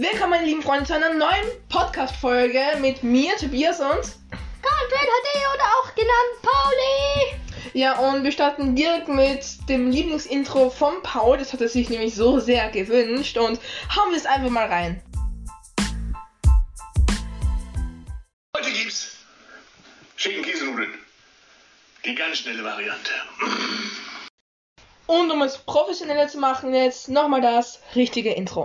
Willkommen, meine lieben Freunde, zu einer neuen Podcast-Folge mit mir, Tobias und. Content HD oder auch genannt Pauli. Ja, und wir starten direkt mit dem Lieblingsintro von Paul. Das hat er sich nämlich so sehr gewünscht und hauen wir es einfach mal rein. Heute gibt's schicken Käsenudeln. Die ganz schnelle Variante. Und um es professioneller zu machen, jetzt nochmal das richtige Intro.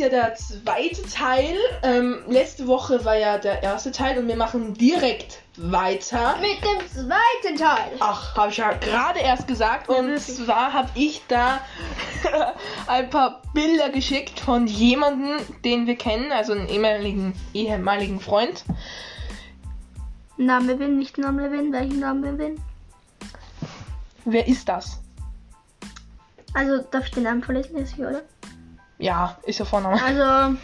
ja der zweite Teil. Ähm, letzte Woche war ja der erste Teil und wir machen direkt weiter. Mit dem zweiten Teil. Ach, habe ich ja gerade erst gesagt. Und wirklich. zwar habe ich da ein paar Bilder geschickt von jemandem, den wir kennen, also einen ehemaligen, ehemaligen Freund. Name Win, nicht Name Win, welchen Name Win? Wer ist das? Also, darf ich den Namen vorlesen, ist hier, oder? Ja, ist ja Vorname. Also,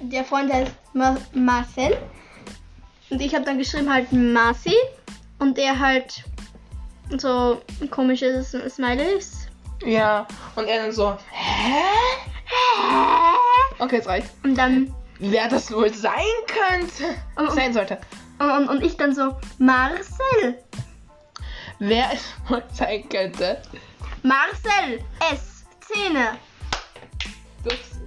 der Freund heißt Ma Marcel. Und ich habe dann geschrieben halt Marci. Und er halt so ein komisches Smileys. Ja, und er dann so, hä? Okay, jetzt reicht. Und dann, Wer das wohl sein könnte, Oh, oh. sein sollte. und, und, und ich dann so, Marcel. Wer es wohl sein könnte. Marcel, S, Zähne.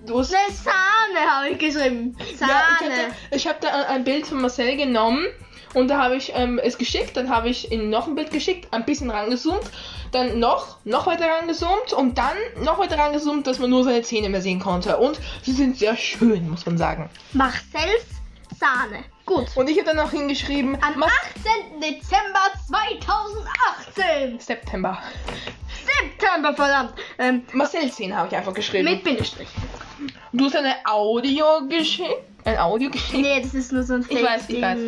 Du, hast- Eine Sahne habe ich geschrieben. Ja, ich Sahne. habe da, hab da ein Bild von Marcel genommen und da habe ich ähm, es geschickt, dann habe ich ihm noch ein Bild geschickt, ein bisschen rangezoomt, dann noch, noch weiter rangezoomt und dann noch weiter rangezoomt, dass man nur seine Zähne mehr sehen konnte. Und sie sind sehr schön, muss man sagen. Marcels Sahne. Gut. Und ich habe dann noch hingeschrieben, Am Mas 18. Dezember 2018. September. September, verdammt. Ähm, Marcel 10 habe ich einfach geschrieben. mit Bindestrich. Du hast eine Audio geschickt. Ein Audio geschickt. Nee, das ist nur so ein Fake. Ich weiß, ich weiß.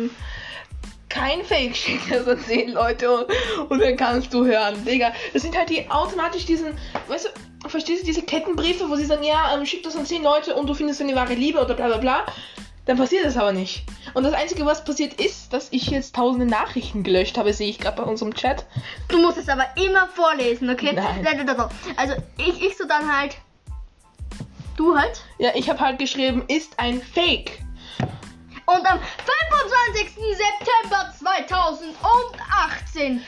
kein Fake schickt er so 10 Leute und, und dann kannst du hören. Digga, das sind halt die automatisch diesen, weißt du, verstehst du diese Kettenbriefe, wo sie sagen, ja, ähm, schick das an 10 Leute und du findest die wahre Liebe oder bla bla bla. Dann passiert das aber nicht. Und das Einzige, was passiert ist, dass ich jetzt tausende Nachrichten gelöscht habe, sehe ich gerade bei unserem Chat. Du musst es aber immer vorlesen, okay? Nein. Also, ich, ich so dann halt. Du halt. Ja, ich habe halt geschrieben, ist ein Fake. Und am 25. September 2018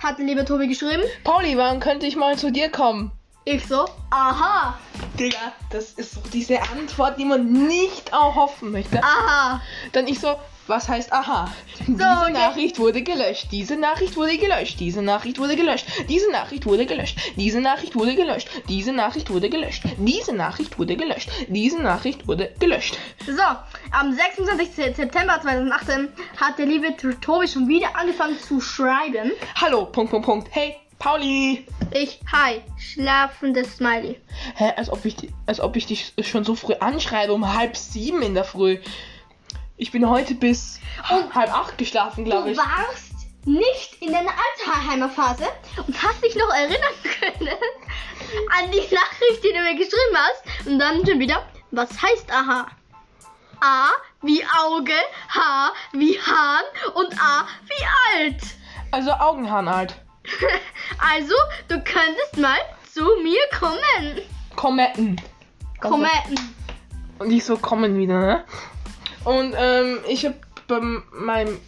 hat der liebe Tobi geschrieben. Pauli, wann könnte ich mal zu dir kommen? Ich so, aha, Digga, das ist so diese Antwort, die man nicht erhoffen möchte. aha. Dann ich so, was heißt aha? Diese. Nachricht wurde gelöscht. Diese Nachricht wurde gelöscht. Diese Nachricht wurde gelöscht. Diese Nachricht wurde gelöscht. Diese Nachricht wurde gelöscht. Diese Nachricht wurde gelöscht. Diese Nachricht wurde gelöscht. Diese Nachricht wurde gelöscht. So, am 26. September 2018 hat der liebe Tobi schon wieder angefangen zu schreiben. Hallo, Punkt, Punkt, Punkt. Hey, Pauli. Ich, hi, schlafendes Smiley. Hä, als ob ich, als ob ich dich schon so früh anschreibe, um halb sieben in der Früh. Ich bin heute bis halb acht geschlafen, Du glaube ich. warst nicht in deiner Alzheimer-Phase und hast dich noch erinnern können an die Nachricht, die du mir geschrieben hast. Und dann schon wieder, was heißt aha? A wie Auge, H wie Hahn und A wie alt. Also Augenhahn halt. Also, du könntest mal zu mir kommen. Kometten. Kommen. Und nicht so kommen wieder, ne? Und ähm, ich habe bei meinem.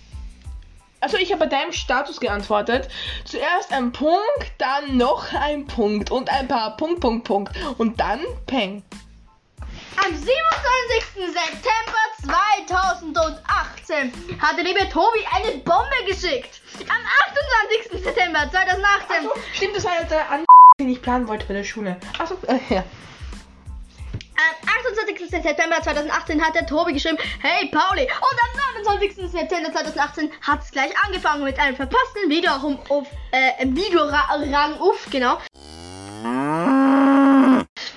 Also ich habe bei deinem Status geantwortet. Zuerst ein Punkt, dann noch ein Punkt und ein paar Punkt, Punkt, Punkt. Und dann Peng. Am 27. September 2018 hat der liebe Tobi eine Bombe geschickt. Am 28. September 2018 Achso, stimmt, das war der An den ich planen wollte bei der Schule. Achso, äh, ja. Am 28. September 2018 hat der Tobi geschrieben, hey Pauli. Und am 29. September 2018 hat es gleich angefangen mit einem verpassten Videorang auf, äh, Videorang auf, genau.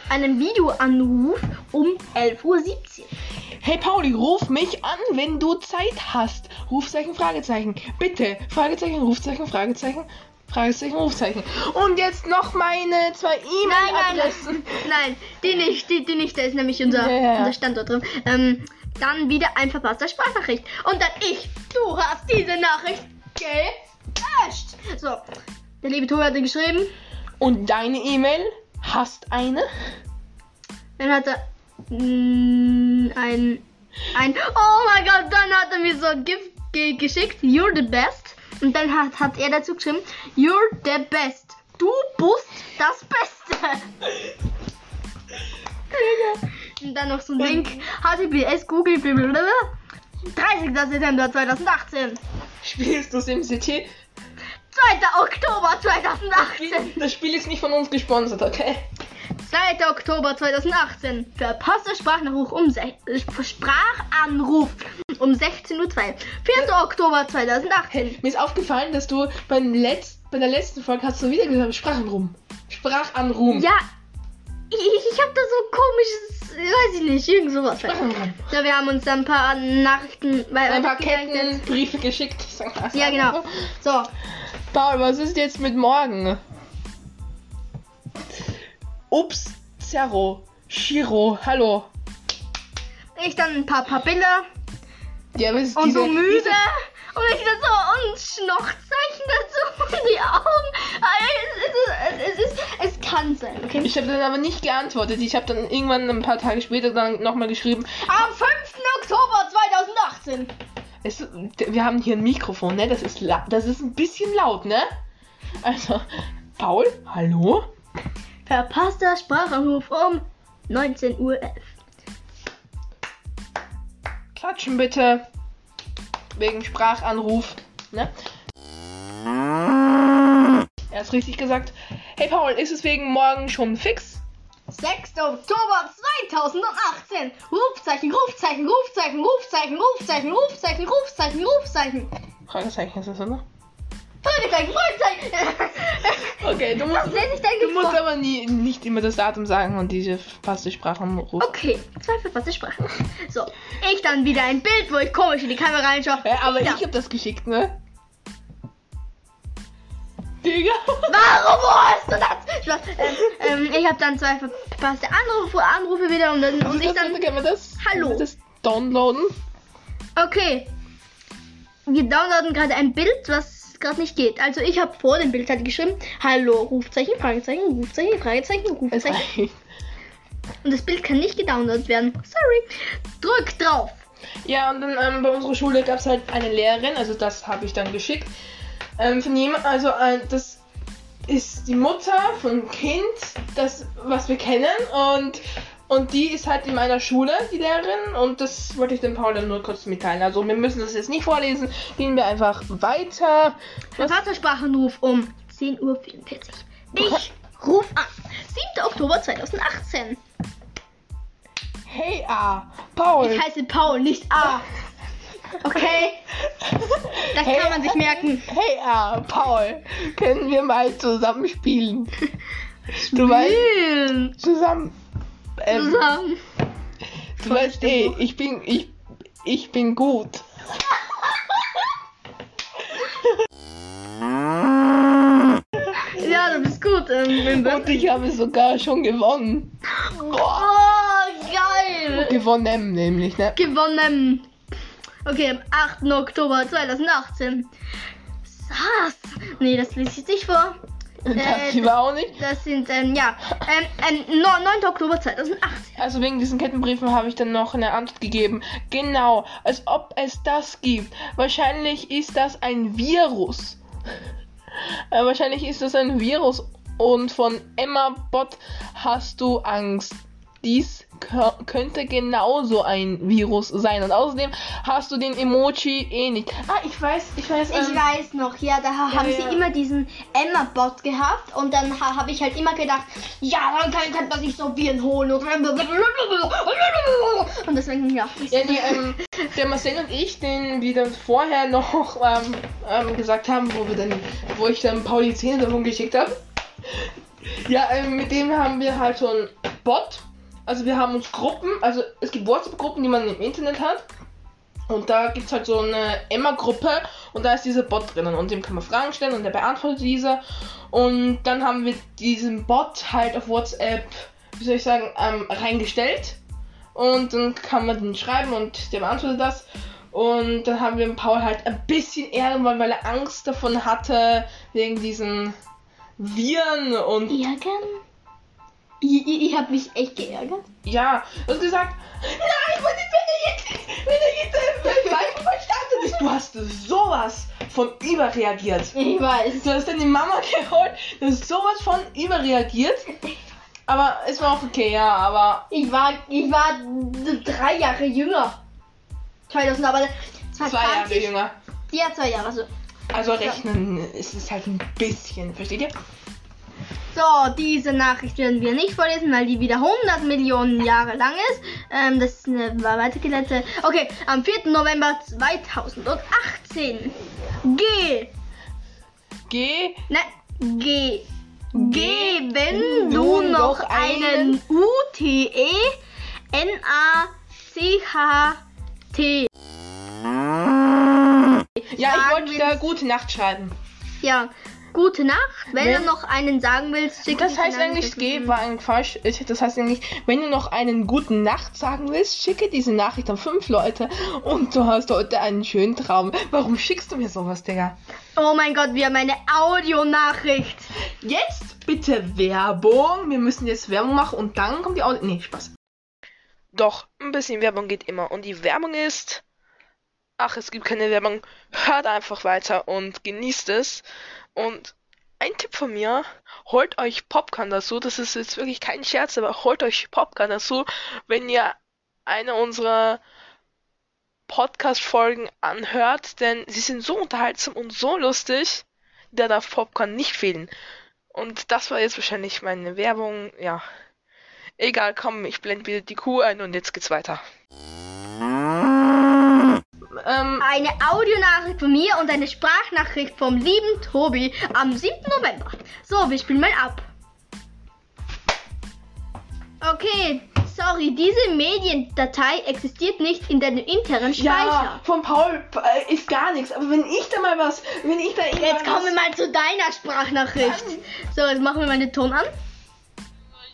Einem Videoanruf um 11.17 Uhr. Hey Pauli, ruf mich an, wenn du Zeit hast. Rufzeichen, Fragezeichen. Bitte. Fragezeichen, Rufzeichen, Fragezeichen. Fragezeichen, Rufzeichen. Und jetzt noch meine zwei Nein, nein, nein, E-Mail-Adressen. nein, die nicht, die, die nicht, da ist nämlich unser, ja. unser Standort drin. Ähm, dann wieder ein verpasster Sprachnachricht. Und dann ich, du hast diese Nachricht gelöscht. So, der liebe Tobi hat geschrieben, Und deine E-Mail? Hast eine? dann hat er mm, ein, ein, oh mein Gott, dann hat er mir so ein Gift ge geschickt, you're the best. Und dann hat, hat er dazu geschrieben, you're the best. Du bist das Beste. Und dann noch so ein Link, HTTPS Google, blablabla. 30. September 2018. Spielst du SimCity? 2. Oktober 2018. Das Spiel ist nicht von uns gesponsert, okay? 2. Oktober 2018. Verpasster Sprachnachruf um Sprachanruf um 16.02 Uhr. 4. Oktober 2018. Mir ist aufgefallen, dass du beim Letz bei der letzten Folge hast du wieder gesagt Sprachanruf. Sprachanruf. Ja, ich, ich hab da so komisches, weiß ich nicht, irgend sowas. Sprachanruf. Ja, wir haben uns ein paar Nachrichten bei Ein paar. Ketten, Briefe geschickt. Ja, genau. So, Paul, was ist jetzt mit morgen? Ups, Zerro, Shiro, hallo. ich dann ein paar, paar Bilder Ja, es und diese, so müde. Diese, Und ich dann so und Schnochzeichen dazu und die Augen. Ah, Es, es, ist, es, ist, es kann sein, okay? ich habe dann aber nicht geantwortet. Ich habe dann irgendwann ein paar Tage später dann nochmal geschrieben. Am 5. Oktober 2018. Es, wir haben hier ein Mikrofon, ne? Das ist, das ist ein bisschen laut, ne? Also, Paul, hallo? Verpasster Sprachanruf um 19.11 Uhr. Klatschen bitte. Wegen Sprachanruf. Ne? Er hat richtig gesagt. Hey Paul, ist es wegen morgen schon fix? 6. Oktober 2018. Rufzeichen, Rufzeichen, Rufzeichen, Rufzeichen, Rufzeichen, Rufzeichen, Rufzeichen, Rufzeichen. Fragezeichen ist das, oder? Fragezeichen, Fragezeichen. Okay, du musst, ich du musst aber nie, nicht immer das Datum sagen und diese verpasste Sprachanruf. Okay, zwei verpasste Sprachen. So, ich dann wieder ein Bild, wo ich komisch in die Kamera reinschaue. Ja, aber Ja. ich hab das geschickt, ne? Digga. Warum hast du das? Spaß. Ähm, ähm, ich habe dann zwei verpasste Anrufe, Anrufe wieder und, dann, und ich dann. können wir das, Hallo. wir das downloaden? Okay. Wir downloaden gerade ein Bild, was gerade nicht geht. Also ich habe vor dem Bild halt geschrieben, Hallo, Rufzeichen, Fragezeichen, Rufzeichen, Fragezeichen, Rufzeichen. Und das Bild kann nicht gedownloadet werden. Sorry. Drück drauf. Ja, und dann ähm, bei unserer Schule gab es halt eine Lehrerin, also das habe ich dann geschickt. Ähm, von jemand, also äh, das ist die Mutter von Kind, das, was wir kennen und und die ist halt in meiner Schule, die Lehrerin, und das wollte ich dem Paul dann nur kurz mitteilen. Also wir müssen das jetzt nicht vorlesen, gehen wir einfach weiter. Was? Vatersprachenruf um 10.44 Uhr. Ich ruf an. 7. Oktober 2018. Hey A, Paul. Ich heiße Paul, nicht A. Okay? Das Hey, kann man sich merken. Hey A, Paul, können wir mal zusammen spielen? Du weißt, Spielen. zusammen. Ähm, Zusammen. Du weißt eh, ich bin, ich, ich bin gut. Ja, du bist gut. Ähm, im Und ich habe sogar schon gewonnen. oh, geil. Gewonnen nämlich, ne? Gewonnen. Okay, am 8. Oktober 2018. Was? Nee, das lese ich jetzt nicht vor. Das Äh, lieber auch nicht. Das sind, ähm, ja, ähm, ähm, 9. Oktober 2018. Also wegen diesen Kettenbriefen habe ich dann noch eine Antwort gegeben. Genau, als ob es das gibt. Wahrscheinlich ist das ein Virus. Äh, wahrscheinlich ist das ein Virus und von Emma Bot hast du Angst. Dies kö- könnte genauso ein Virus sein. Und außerdem hast du den Emoji eh nicht. Ah, ich weiß, ich weiß. Ich ähm, weiß noch, ja, da ha- haben ja. sie immer diesen Emma-Bot gehabt und dann ha habe ich halt immer gedacht, ja, dann kann, kann man sich so Viren holen und, und deswegen, ja. Ja, nee, ähm, der Marcel und ich, den wir dann vorher noch ähm, ähm, gesagt haben, wo wir dann, wo ich dann Paul die Zähne davon geschickt habe. Ja, ähm, mit dem haben wir halt so ein Bot. Also wir haben uns Gruppen, also es gibt WhatsApp-Gruppen, die man im Internet hat. Und da gibt es halt so eine Emma-Gruppe und da ist dieser Bot drinnen und dem kann man Fragen stellen und der beantwortet diese. Und dann haben wir diesen Bot halt auf WhatsApp, wie soll ich sagen, ähm, reingestellt. Und dann kann man den schreiben und der beantwortet das. Und dann haben wir Paul halt ein bisschen ärgern wollen, weil er Angst davon hatte, wegen diesen Viren und Ärgern? Ich, ich, habe mich echt geärgert. ja, du hast gesagt, nein, wenn er jetzt, wenn er jetzt äh, gleich verstanden ist, du hast sowas von überreagiert. Ich weiß. Du hast die Mama geholt, du hast sowas von überreagiert. Aber es war auch okay, ja, aber Ich war, ich war drei Jahre jünger. 2000, aber zwei Jahre jünger. Ja, zwei Jahre. Also. Also rechnen ist es halt ein bisschen, versteht ihr? So, diese Nachricht werden wir nicht vorlesen, weil die wieder 100 Millionen Jahre lang ist. Ähm, das ist eine war weitergeleitet. Okay, am 4. November 2018. G. Geh Ne, G. Geben du noch einen U-T-E N-A-C-H-T. Ja, ich wollte da gute Nacht schreiben. Ja, gute Nacht. Wenn, Wenn- du noch einen sagen willst, schick Das heißt eigentlich, geh, war eigentlich falsch. Das heißt eigentlich, wenn du noch einen guten Nacht sagen willst, schicke diese Nachricht an fünf Leute und du hast heute einen schönen Traum. Warum schickst du mir sowas, Digga? Oh mein Gott, wir haben eine Audionachricht. Jetzt bitte Werbung. Wir müssen jetzt Werbung machen und dann kommt die Audio. Nee, Spaß. Doch, ein bisschen Werbung geht immer. Und die Werbung ist. Ach, es gibt keine Werbung. Hört einfach weiter und genießt es. Und ein Tipp von mir, holt euch Popcorn dazu. Das ist jetzt wirklich kein Scherz, aber holt euch Popcorn dazu, wenn ihr eine unserer Podcast-Folgen anhört, denn sie sind so unterhaltsam und so lustig, da darf Popcorn nicht fehlen. Und das war jetzt wahrscheinlich meine Werbung, ja. Egal, komm, ich blende wieder die Kuh ein und jetzt geht's weiter. Ähm, Eine Audionachricht von mir und eine Sprachnachricht vom lieben Tobi am 7. November. So, wir spielen mal ab. Okay, sorry, diese Mediendatei existiert nicht in deinem internen ja, Speicher. von Paul äh, ist gar nichts, aber wenn ich da mal was, wenn ich da Jetzt kommen wir mal zu deiner Sprachnachricht. So, jetzt machen wir mal den Ton an.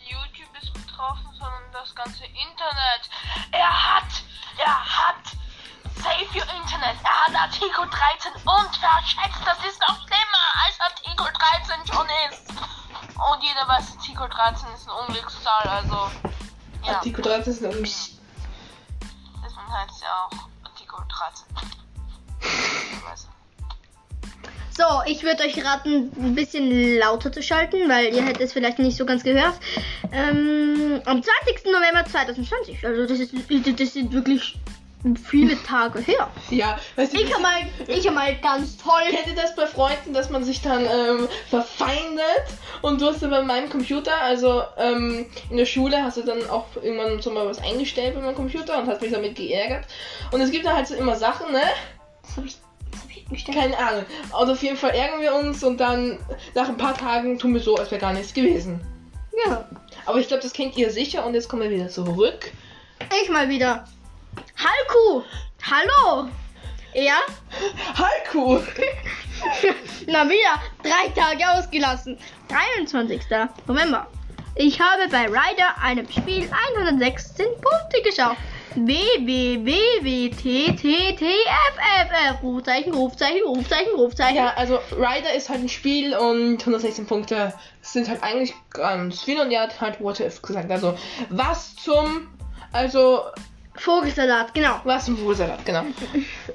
YouTube ist betroffen, sondern das ganze Internet. Er hat, er hat Internet. Er hat Artikel 13 unterschätzt. Das ist noch schlimmer, als Artikel 13 schon ist. Und jeder weiß, Artikel 13 ist ein Unglückszahl, also. Ja. Artikel 13 ist ein Unglückszahl. Deswegen heißt es ja auch Artikel 13. So, ich würde euch raten, ein bisschen lauter zu schalten, weil ihr hättet es vielleicht nicht so ganz gehört. Ähm, am 20. November 2020. Also das ist das sind wirklich viele Tage her. Ja, weißt du, Ich habe mal, ich habe mal ganz toll. Kennt ihr das bei Freunden, dass man sich dann ähm, verfeindet? Und du hast ja bei meinem Computer, also ähm, in der Schule hast du dann auch irgendwann so mal was eingestellt bei meinem Computer und hast mich damit geärgert. Und es gibt da halt so immer Sachen, ne? Was hab ich? Keine Ahnung. Also auf jeden Fall ärgern wir uns und dann nach ein paar Tagen tun wir so, als wäre gar nichts gewesen. Ja. Aber ich glaube, das kennt ihr sicher und jetzt kommen wir wieder zurück. Ich mal wieder. Halku! Hallo! Ja? Halku! Na wieder drei Tage ausgelassen. 23. November. Ich habe bei Ryder einem Spiel 116 Punkte geschafft. WWWWTTTFFF. Rufzeichen, Rufzeichen, Rufzeichen, Rufzeichen. Ja, also Ryder ist halt ein Spiel und 116 Punkte sind halt eigentlich ganz viel und er hat halt What If gesagt. Also, was zum. Also, Vogelsalat, genau. was zum Wohlsalat, genau.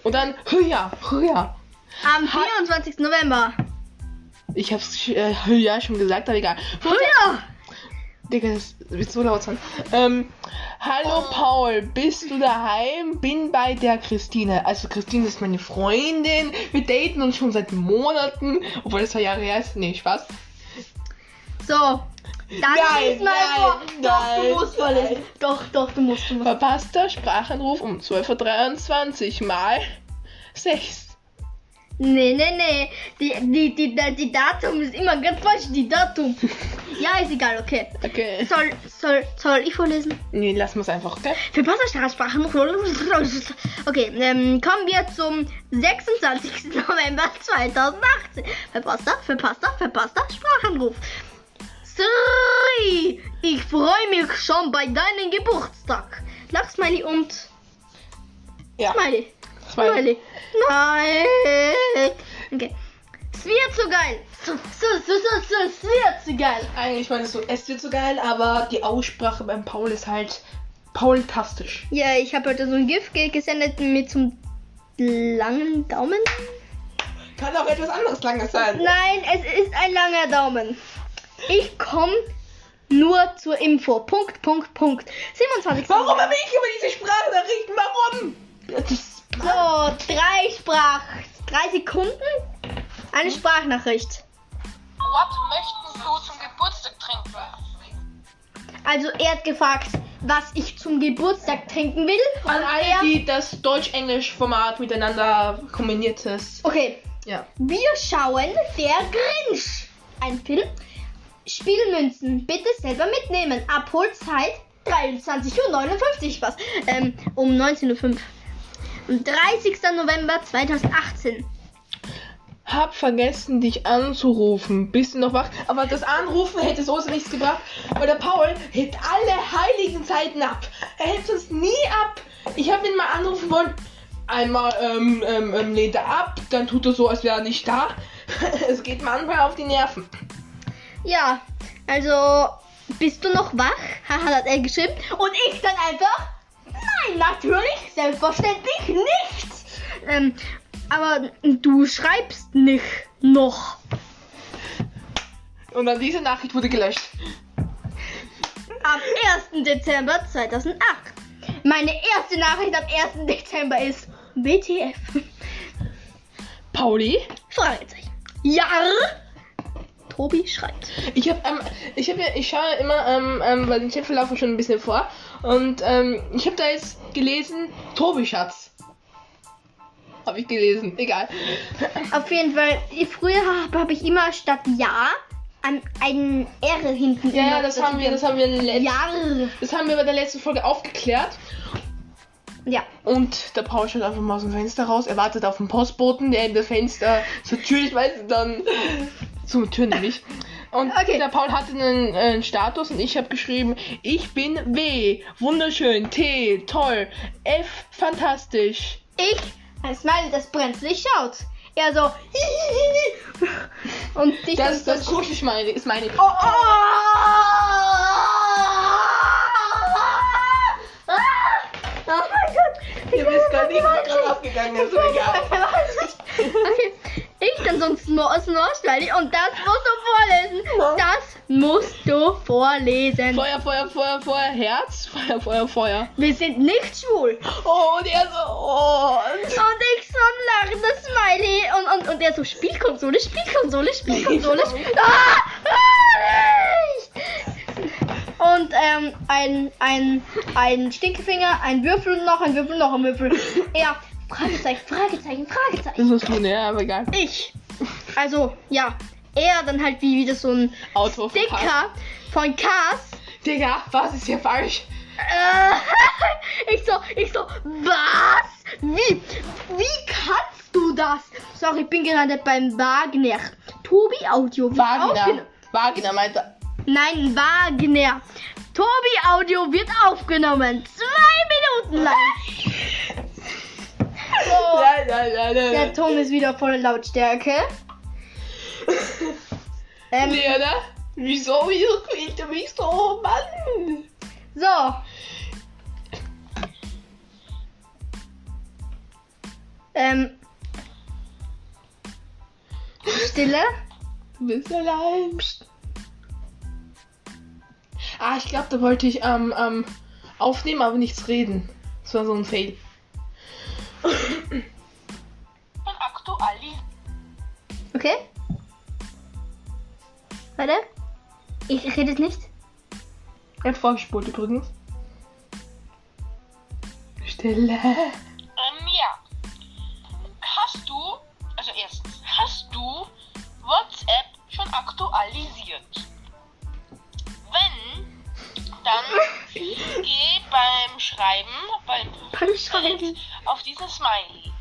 Und dann, Hüja, Hüja. Am 24. November. Ich hab's äh, Hüja schon gesagt, aber egal. Früher! Digga, das wird so laut sein. Ähm, hallo Paul, bist du daheim? Bin bei der Christine. Also Christine ist meine Freundin. Wir daten uns schon seit Monaten. Obwohl das zwei Jahre her ist. Nee, Spaß. So. Dann Nein, lies mal nein, vor. Doch, nein, du musst vorlesen. nein. Doch, doch, du musst. Du musst. Verpasster Sprachanruf um 12.23 Uhr mal 6. Nee, nee, nee. Die, die, die, die, die Datum ist immer ganz falsch. Die Datum. ja, ist egal, okay. Okay. Soll, soll, soll ich vorlesen? Nee, lassen wir es einfach, okay? Für Wassersprachen. Okay, ähm, kommen wir zum 26. November 2018. Verpasster, verpasster, verpasster Sprachanruf. Sri, ich freue mich schon bei deinem Geburtstag. Lachsmiley und Ja. Smiley. Smiley. Nein. Okay. Es wird so geil. Es wird so geil. Eigentlich meinst du, es wird so geil, aber die Aussprache beim Paul ist halt Paul-tastisch. Ja, ich habe heute so ein GIF ge- gesendet mit einem langen Daumen. Kann auch etwas anderes Langes sein. Nein, es ist ein langer Daumen. Ich komme nur zur Info. Punkt, Punkt, Punkt. 27. Warum habe ich über diese Sprachnachrichten? Warum? So, drei Sprach. Drei Sekunden. Eine Sprachnachricht. Was möchten du zum Geburtstag trinken? Also, er hat gefragt, was ich zum Geburtstag trinken will. An Und alle, er- die das Deutsch-Englisch-Format miteinander kombiniert ist. Okay, Ja. wir schauen Der Grinch. Ein Film. Spielmünzen bitte selber mitnehmen. Abholzeit 23.59 Uhr was. Ähm, um 19.05 Uhr. Am 30. November 2018. Hab vergessen, dich anzurufen. Bist du noch wach? Aber das Anrufen hätte so nichts gebracht, weil der Paul hebt alle heiligen Zeiten ab. Er hält uns nie ab. Ich habe ihn mal anrufen wollen. Einmal ähm, ähm, ähm, lehnt er ab, dann tut er so, als wäre er nicht da. es geht manchmal auf die Nerven. Ja, also bist du noch wach? Haha, hat er geschrieben. Und ich dann einfach, nein, natürlich, selbstverständlich nicht. Ähm, aber du schreibst nicht noch. Und dann diese Nachricht wurde gelöscht. Am 1. Dezember 2008. Meine erste Nachricht am 1. Dezember ist WTF. Pauli? Fragezeichen. Ja. Tobi schreibt. Ich habe ähm, ich habe ja, ich schaue immer ähm, ähm, bei den Chatverlaufen schon ein bisschen vor und ähm, ich habe da jetzt gelesen Tobi Schatz. Habe ich gelesen, egal. Auf jeden Fall, früher habe hab ich immer statt Ja ein, ein R hinten. Ja, ja, das haben wir, das haben wir letzten, Ja. das haben wir bei der letzten Folge aufgeklärt. Ja. Und der Paul schaut einfach mal aus dem Fenster raus. Er wartet auf den Postboten, der in das Fenster zur Tür, ich weiß dann zur Tür nämlich. Und Okay. der Paul hatte einen, äh, Status und ich habe geschrieben, ich bin W, wunderschön, T, toll, F, fantastisch. Ich, ein Smiley, das brenzlig schaut. Er so. Und ich Das, dann das kuschelig meine, ist meine. Oh, oh, oh mein Gott. Ihr wisst gar nicht, was gerade abgegangen ist. Okay, ich dann sonst nur aus Smiley und das musst du vorlesen. Das musst du vorlesen. Feuer, Feuer, Feuer, Feuer, Herz, Feuer, Feuer, Feuer. Wir sind nicht schwul. Oh, und er so, oh. Und ich so ein lachendes Smiley. Und, und, und er so Spielkonsole, Spielkonsole, Spielkonsole. Spiel ah, ah. Und ähm, ein, ein, ein Stinkefinger, ein Würfel und noch ein Würfel, noch ein Würfel. Er, Fragezeichen, Fragezeichen, Fragezeichen. Das ist du, ne, aber egal. Ich. Also, ja. Er dann halt wie wieder so ein Auto von Cars. Sticker von Cars. Digga, was ist hier falsch? Äh, ich so, ich so, was? Wie? Wie kannst du das? Sorry, ich bin gerade beim Wagner. Tobi Audio Wagner. Wagner meinte. Nein, Wagner. Tobi Audio wird aufgenommen. Zwei Minuten lang. So, Nein, nein, nein, nein. der Ton ist wieder voll Lautstärke. Ähm, Leona, wieso, wieso quält er mich so, Mann? so. Ähm. Stille. Du bist allein. Psst. Ah, ich glaube, da wollte ich ähm, ähm, aufnehmen, aber nichts reden. Das war so ein Fail. Dann aktuell. Okay. Warte. Ich, rede jetzt nicht. Jetzt vorgespult übrigens. Stille. Ähm, ja. Hast du, also erstens, hast du WhatsApp schon aktualisiert? Wenn, dann geh beim Schreiben auf diesen Smiley.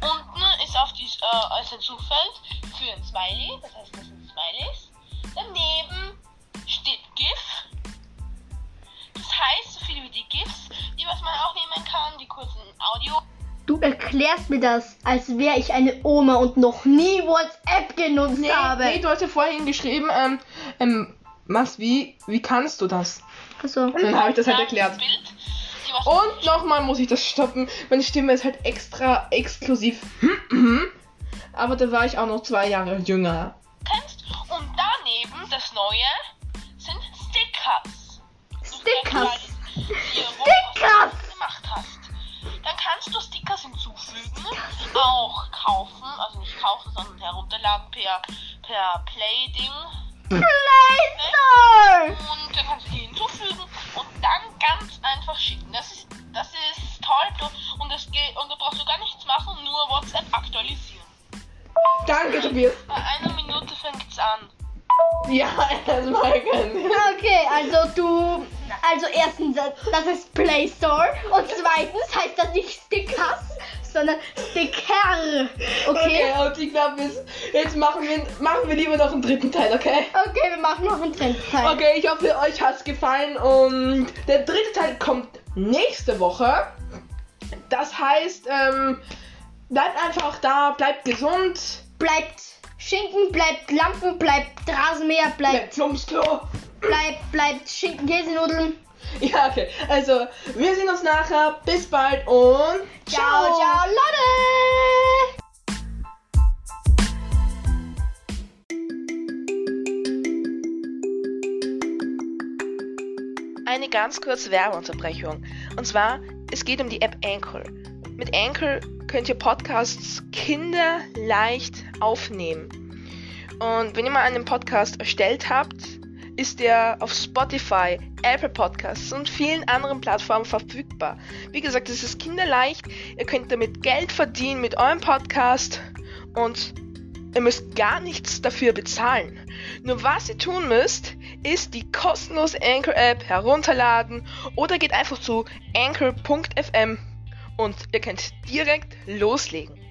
Unten ist auf die, äh, ist ein Suchfeld für ein Smiley, das heißt, das sind Smileys. Daneben steht GIF. Das heißt, so viele wie die GIFs, die was man auch nehmen kann, die kurzen Audio. Du erklärst mir das, als wäre ich eine Oma und noch nie WhatsApp genutzt Nee, habe. nee, du hast ja vorhin geschrieben, ähm, ähm, Max, wie, wie kannst du das? Achso. Und dann habe ich das halt erklärt. Bild, was Und nochmal muss ich das stoppen. Meine Stimme ist halt extra exklusiv. Aber da war ich auch noch zwei Jahre jünger. kennst. Und daneben das Neue sind Stickers. Stickers. Stickers! gemacht hast. Dann kannst du Stickers hinzufügen, auch kaufen, also nicht kaufen, sondern herunterladen per, per Play-Ding. Play Store! Und dann kannst du die hinzufügen und dann ganz einfach schicken. Das ist, das ist toll du, und, das geht, und da brauchst du gar nichts machen, nur WhatsApp aktualisieren. Danke, Tobias. Bei einer Minute fängt's an. Ja, das war können. Okay, also du. Also erstens, das ist Play Store. Und zweitens heißt das nicht Stickers, sondern Sticker. Okay? Okay, und ich glaube, jetzt, machen wir, machen wir lieber noch einen dritten Teil, okay? Okay, wir machen noch einen Trendteil. Okay, ich hoffe, euch hat's gefallen und der dritte Teil kommt nächste Woche. Das heißt, ähm, bleibt einfach da, bleibt gesund, Bleibt Schinken, bleibt Lampen, bleibt Rasenmäher, bleibt bleibt, Plumpsklo. bleibt, bleibt Schinken, Käsenudeln. Ja, okay. Also, wir sehen uns nachher. Bis bald und Ciao, ciao, Leute! Eine ganz kurze Werbeunterbrechung. Und zwar, es geht um die App Anchor. Mit Anchor könnt ihr Podcasts kinderleicht aufnehmen. Und wenn ihr mal einen Podcast erstellt habt, ist der auf Spotify, Apple Podcasts und vielen anderen Plattformen verfügbar. Wie gesagt, es ist kinderleicht. Ihr könnt damit Geld verdienen mit eurem Podcast und ihr müsst gar nichts dafür bezahlen. Nur was ihr tun müsst, ist die kostenlose Anchor App herunterladen oder geht einfach zu anchor.fm und ihr könnt direkt loslegen.